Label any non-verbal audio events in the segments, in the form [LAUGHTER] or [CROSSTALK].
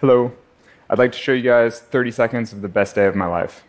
Hello. I'd like to show you guys 30 seconds of the best day of my life.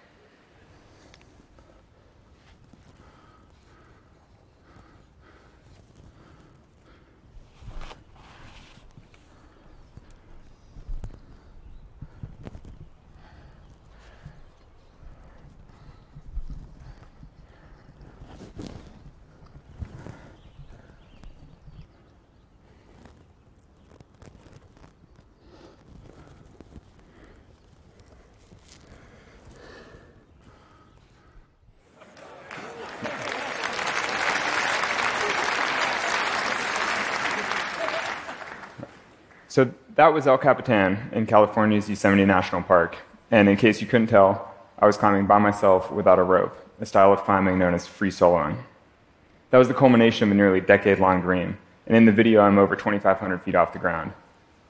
So that was El Capitan in California's Yosemite National Park. And in case you couldn't tell, I was climbing by myself without a rope, a style of climbing known as free soloing. That was the culmination of a nearly decade long dream. And in the video, I'm over 2,500 feet off the ground.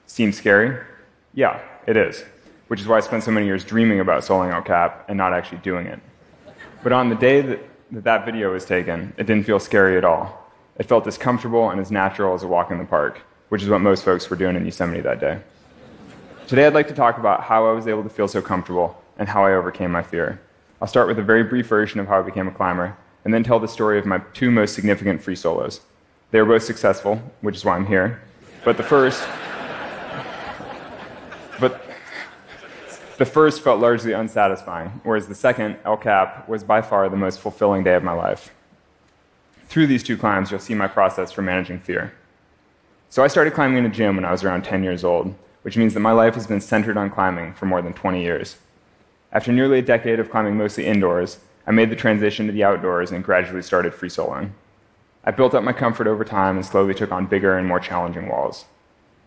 Seems scary? Yeah, it is. Which is why I spent so many years dreaming about soloing El Cap and not actually doing it. But on the day that that, that video was taken, it didn't feel scary at all. It felt as comfortable and as natural as a walk in the park which is what most folks were doing in Yosemite that day. Today, I'd like to talk about how I was able to feel so comfortable and how I overcame my fear. I'll start with a very brief version of how I became a climber, and then tell the story of my two most significant free solos. They were both successful, which is why I'm here. But the first, but the first felt largely unsatisfying, whereas the second, El Cap, was by far the most fulfilling day of my life. Through these two climbs, you'll see my process for managing fear. So I started climbing in a gym when I was around 10 years old, which means that my life has been centered on climbing for more than 20 years. After nearly a decade of climbing mostly indoors, I made the transition to the outdoors and gradually started free soloing. I built up my comfort over time and slowly took on bigger and more challenging walls.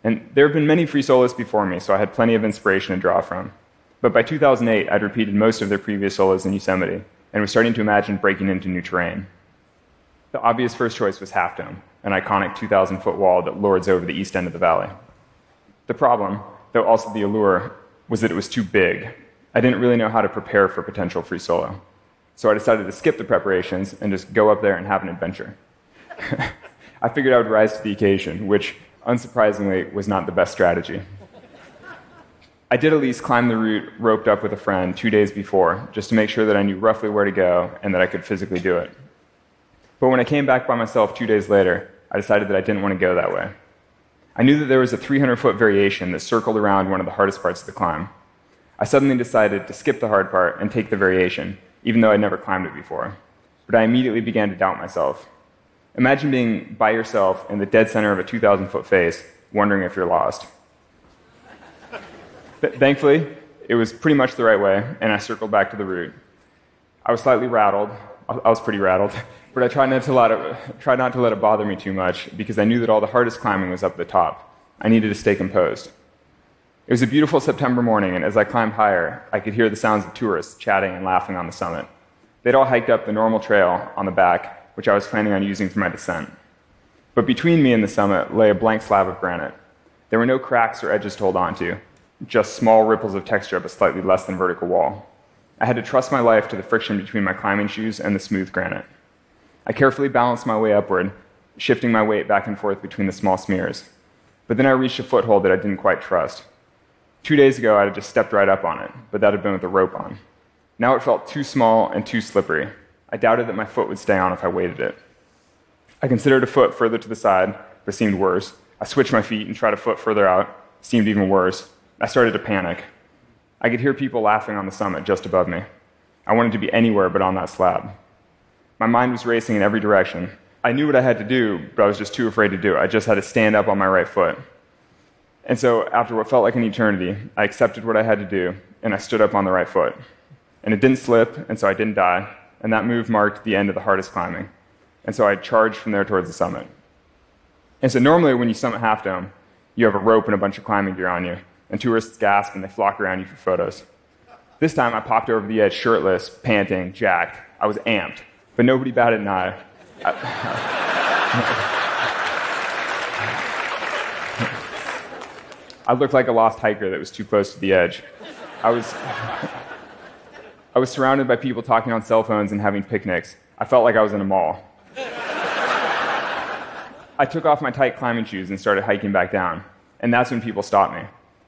And there have been many free solos before me, so I had plenty of inspiration to draw from. But by 2008, I'd repeated most of their previous solos in Yosemite and was starting to imagine breaking into new terrain. The obvious first choice was Half Dome, an iconic 2,000 foot wall that lords over the east end of the valley. The problem, though also the allure, was that it was too big. I didn't really know how to prepare for potential free solo. So I decided to skip the preparations and just go up there and have an adventure. [LAUGHS] I figured I would rise to the occasion, which, unsurprisingly, was not the best strategy. I did at least climb the route roped up with a friend two days before, just to make sure that I knew roughly where to go and that I could physically do it. But when I came back by myself two days later, I decided that I didn't want to go that way. I knew that there was a 300 foot variation that circled around one of the hardest parts of the climb. I suddenly decided to skip the hard part and take the variation, even though I'd never climbed it before. But I immediately began to doubt myself. Imagine being by yourself in the dead center of a 2,000 foot face, wondering if you're lost. Th- thankfully, it was pretty much the right way, and I circled back to the route. I was slightly rattled. I was pretty rattled but I tried not, to let it, tried not to let it bother me too much because I knew that all the hardest climbing was up the top. I needed to stay composed. It was a beautiful September morning, and as I climbed higher, I could hear the sounds of tourists chatting and laughing on the summit. They'd all hiked up the normal trail on the back, which I was planning on using for my descent. But between me and the summit lay a blank slab of granite. There were no cracks or edges to hold onto, just small ripples of texture up a slightly less than vertical wall. I had to trust my life to the friction between my climbing shoes and the smooth granite. I carefully balanced my way upward, shifting my weight back and forth between the small smears. But then I reached a foothold that I didn't quite trust. Two days ago, I had just stepped right up on it, but that had been with a rope on. Now it felt too small and too slippery. I doubted that my foot would stay on if I weighted it. I considered a foot further to the side, but seemed worse. I switched my feet and tried a foot further out, seemed even worse. I started to panic. I could hear people laughing on the summit just above me. I wanted to be anywhere but on that slab. My mind was racing in every direction. I knew what I had to do, but I was just too afraid to do it. I just had to stand up on my right foot. And so, after what felt like an eternity, I accepted what I had to do, and I stood up on the right foot. And it didn't slip, and so I didn't die, and that move marked the end of the hardest climbing. And so I charged from there towards the summit. And so, normally, when you summit Half Dome, you have a rope and a bunch of climbing gear on you, and tourists gasp and they flock around you for photos. This time, I popped over the edge shirtless, panting, jacked. I was amped but nobody batted an eye. I looked like a lost hiker that was too close to the edge. I was, I was surrounded by people talking on cell phones and having picnics. I felt like I was in a mall. I took off my tight climbing shoes and started hiking back down. And that's when people stopped me.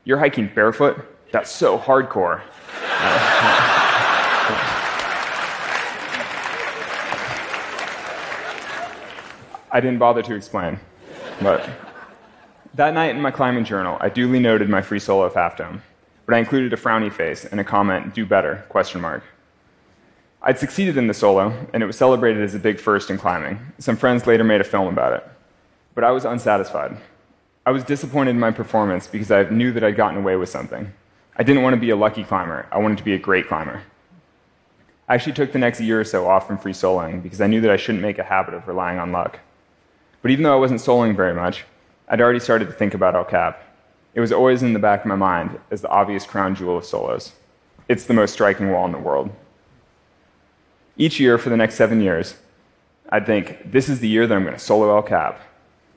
You're hiking barefoot? That's so hardcore. I didn't bother to explain. But that night in my climbing journal, I duly noted my free solo of Half Dome, but I included a frowny face and a comment, do better, question mark. I'd succeeded in the solo, and it was celebrated as a big first in climbing. Some friends later made a film about it. But I was unsatisfied. I was disappointed in my performance because I knew that I'd gotten away with something. I didn't want to be a lucky climber, I wanted to be a great climber. I actually took the next year or so off from free soloing because I knew that I shouldn't make a habit of relying on luck. But even though I wasn't soloing very much, I'd already started to think about El Cap. It was always in the back of my mind as the obvious crown jewel of solos. It's the most striking wall in the world. Each year for the next seven years, I'd think, this is the year that I'm going to solo El Cap.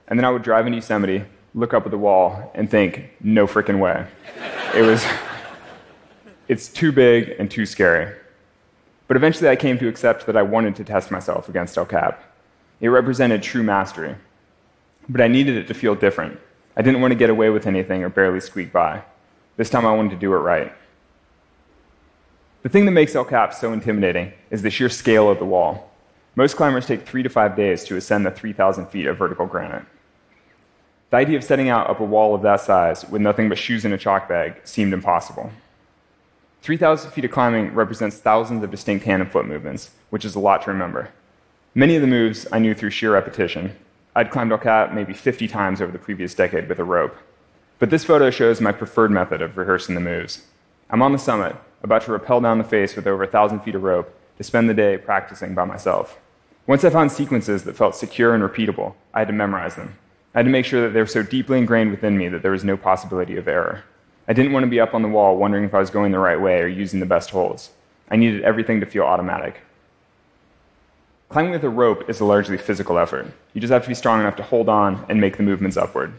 And then I would drive in Yosemite, look up at the wall, and think, no freaking way. It was, [LAUGHS] it's too big and too scary. But eventually I came to accept that I wanted to test myself against El Cap. It represented true mastery. But I needed it to feel different. I didn't want to get away with anything or barely squeak by. This time I wanted to do it right. The thing that makes El Cap so intimidating is the sheer scale of the wall. Most climbers take three to five days to ascend the 3,000 feet of vertical granite. The idea of setting out up a wall of that size with nothing but shoes and a chalk bag seemed impossible. 3,000 feet of climbing represents thousands of distinct hand and foot movements, which is a lot to remember. Many of the moves I knew through sheer repetition. I'd climbed El Cap maybe 50 times over the previous decade with a rope. But this photo shows my preferred method of rehearsing the moves. I'm on the summit, about to rappel down the face with over 1,000 feet of rope to spend the day practicing by myself. Once I found sequences that felt secure and repeatable, I had to memorize them. I had to make sure that they were so deeply ingrained within me that there was no possibility of error. I didn't want to be up on the wall wondering if I was going the right way or using the best holds. I needed everything to feel automatic. Climbing with a rope is a largely physical effort. You just have to be strong enough to hold on and make the movements upward.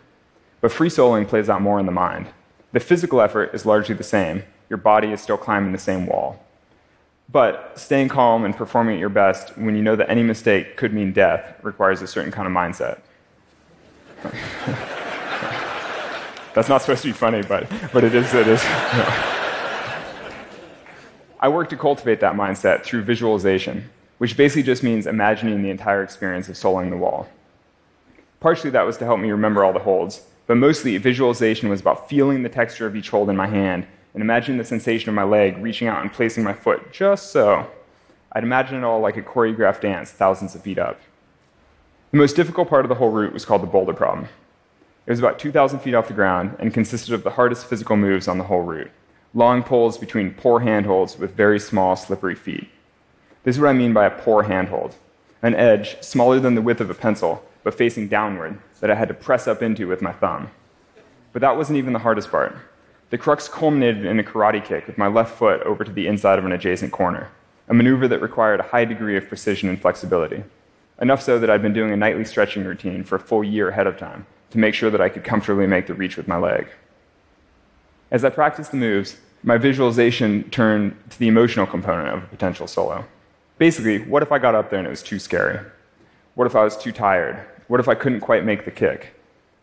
But free soloing plays out more in the mind. The physical effort is largely the same. Your body is still climbing the same wall. But staying calm and performing at your best when you know that any mistake could mean death requires a certain kind of mindset. [LAUGHS] That's not supposed to be funny, but, but it is. It is. [LAUGHS] I work to cultivate that mindset through visualization which basically just means imagining the entire experience of soloing the wall. Partially that was to help me remember all the holds, but mostly visualization was about feeling the texture of each hold in my hand and imagining the sensation of my leg reaching out and placing my foot just so. I'd imagine it all like a choreographed dance thousands of feet up. The most difficult part of the whole route was called the boulder problem. It was about 2,000 feet off the ground and consisted of the hardest physical moves on the whole route long poles between poor handholds with very small, slippery feet. This is what I mean by a poor handhold an edge smaller than the width of a pencil, but facing downward, that I had to press up into with my thumb. But that wasn't even the hardest part. The crux culminated in a karate kick with my left foot over to the inside of an adjacent corner, a maneuver that required a high degree of precision and flexibility. Enough so that I'd been doing a nightly stretching routine for a full year ahead of time to make sure that I could comfortably make the reach with my leg. As I practiced the moves, my visualization turned to the emotional component of a potential solo. Basically, what if I got up there and it was too scary? What if I was too tired? What if I couldn't quite make the kick?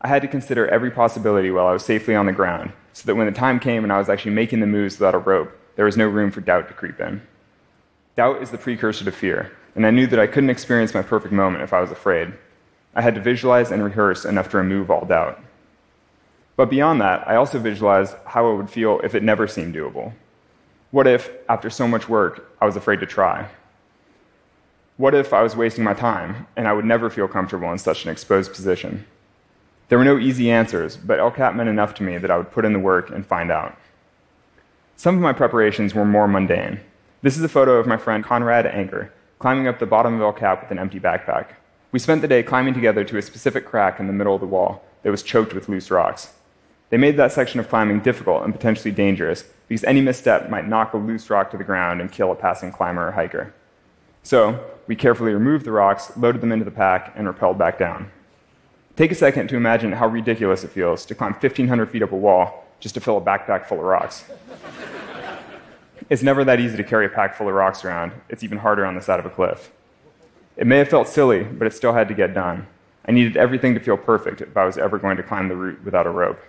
I had to consider every possibility while I was safely on the ground, so that when the time came and I was actually making the moves without a rope, there was no room for doubt to creep in. Doubt is the precursor to fear, and I knew that I couldn't experience my perfect moment if I was afraid. I had to visualize and rehearse enough to remove all doubt. But beyond that, I also visualized how it would feel if it never seemed doable. What if, after so much work, I was afraid to try? What if I was wasting my time and I would never feel comfortable in such an exposed position? There were no easy answers, but El Cap meant enough to me that I would put in the work and find out. Some of my preparations were more mundane. This is a photo of my friend Conrad Anker climbing up the bottom of El Cap with an empty backpack. We spent the day climbing together to a specific crack in the middle of the wall that was choked with loose rocks. They made that section of climbing difficult and potentially dangerous because any misstep might knock a loose rock to the ground and kill a passing climber or hiker. So, we carefully removed the rocks, loaded them into the pack, and rappelled back down. Take a second to imagine how ridiculous it feels to climb 1,500 feet up a wall just to fill a backpack full of rocks. it's never that easy to carry a pack full of rocks around. It's even harder on the side of a cliff. It may have felt silly, but it still had to get done. I needed everything to feel perfect if I was ever going to climb the route without a rope.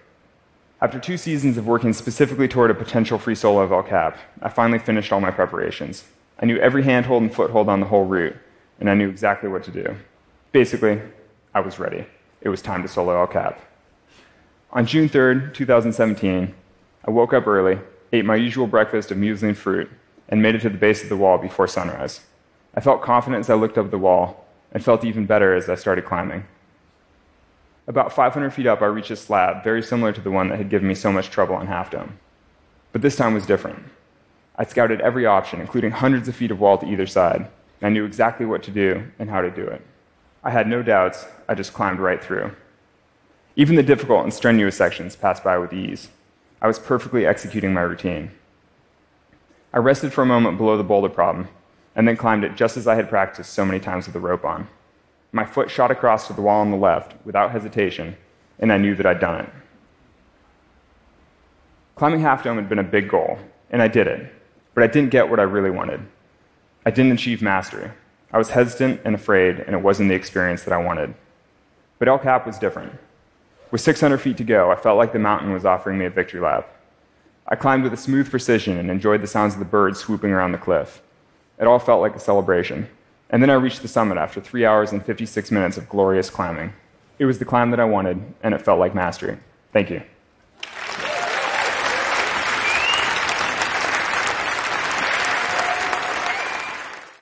After two seasons of working specifically toward a potential free solo of El Cap, I finally finished all my preparations. I knew every handhold and foothold on the whole route, and I knew exactly what to do. Basically, I was ready. It was time to solo El Cap. On June 3rd, 2017, I woke up early, ate my usual breakfast of muesli and fruit, and made it to the base of the wall before sunrise. I felt confident as I looked up the wall, and felt even better as I started climbing. About 500 feet up, I reached a slab very similar to the one that had given me so much trouble on Half Dome. But this time was different. I scouted every option, including hundreds of feet of wall to either side, and I knew exactly what to do and how to do it. I had no doubts, I just climbed right through. Even the difficult and strenuous sections passed by with ease. I was perfectly executing my routine. I rested for a moment below the boulder problem, and then climbed it just as I had practiced so many times with the rope on. My foot shot across to the wall on the left without hesitation, and I knew that I'd done it. Climbing Half Dome had been a big goal, and I did it, but I didn't get what I really wanted. I didn't achieve mastery. I was hesitant and afraid, and it wasn't the experience that I wanted. But El Cap was different. With 600 feet to go, I felt like the mountain was offering me a victory lap. I climbed with a smooth precision and enjoyed the sounds of the birds swooping around the cliff. It all felt like a celebration. And then I reached the summit after three hours and 56 minutes of glorious climbing. It was the climb that I wanted, and it felt like mastery. Thank you.